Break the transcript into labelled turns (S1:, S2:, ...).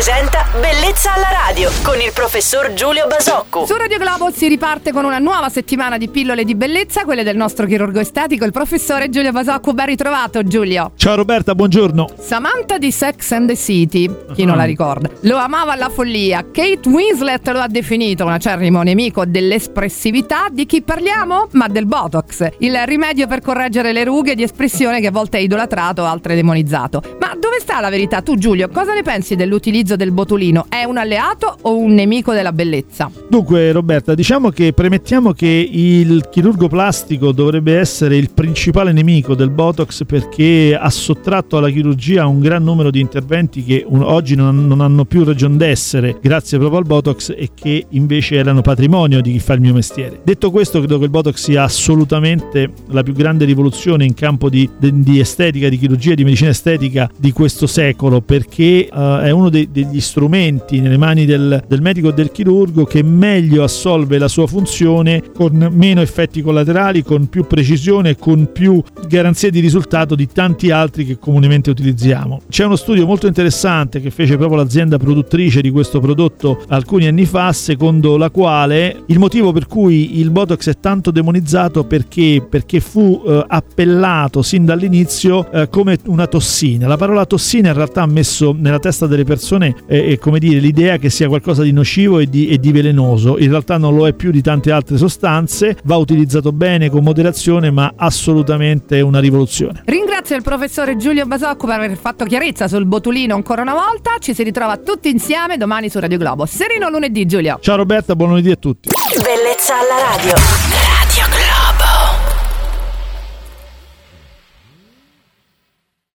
S1: presenta Bellezza alla radio con il professor Giulio Basocco.
S2: Su Radio Globo si riparte con una nuova settimana di pillole di bellezza, quelle del nostro chirurgo estetico, il professore Giulio Basocco. Ben ritrovato Giulio.
S3: Ciao Roberta, buongiorno.
S2: Samantha di Sex and the City, chi non la ricorda, lo amava alla follia. Kate Winslet lo ha definito un acerrimo nemico dell'espressività. Di chi parliamo? Ma del Botox, il rimedio per correggere le rughe di espressione che a volte è idolatrato, altre demonizzato. Ma dove sta la verità? Tu Giulio, cosa ne pensi dell'utilizzo del botulino? È un alleato o un nemico della bellezza?
S3: Dunque Roberta, diciamo che premettiamo che il chirurgo plastico dovrebbe essere il principale nemico del Botox perché ha sottratto alla chirurgia un gran numero di interventi che un, oggi non, non hanno più ragione d'essere grazie proprio al Botox e che invece erano patrimonio di chi fa il mio mestiere. Detto questo, credo che il Botox sia assolutamente la più grande rivoluzione in campo di, di, di estetica, di chirurgia, di medicina estetica di questo secolo perché uh, è uno dei, degli strumenti nelle mani del, del medico e del chirurgo che meglio assolve la sua funzione con meno effetti collaterali, con più precisione, con più garanzie di risultato di tanti altri che comunemente utilizziamo. C'è uno studio molto interessante che fece proprio l'azienda produttrice di questo prodotto alcuni anni fa, secondo la quale il motivo per cui il Botox è tanto demonizzato perché, perché fu eh, appellato sin dall'inizio eh, come una tossina. La parola tossina in realtà ha messo nella testa delle persone eh, come dire, l'idea che sia qualcosa di nocivo e di, e di velenoso. In realtà non lo è più di tante altre sostanze, va utilizzato bene, con moderazione, ma assolutamente una rivoluzione.
S2: Ringrazio il professore Giulio Basocco per aver fatto chiarezza sul botulino ancora una volta. Ci si ritrova tutti insieme domani su Radio Globo. Sereno lunedì, Giulio.
S3: Ciao Roberta, buon lunedì a tutti.
S1: Bellezza alla radio.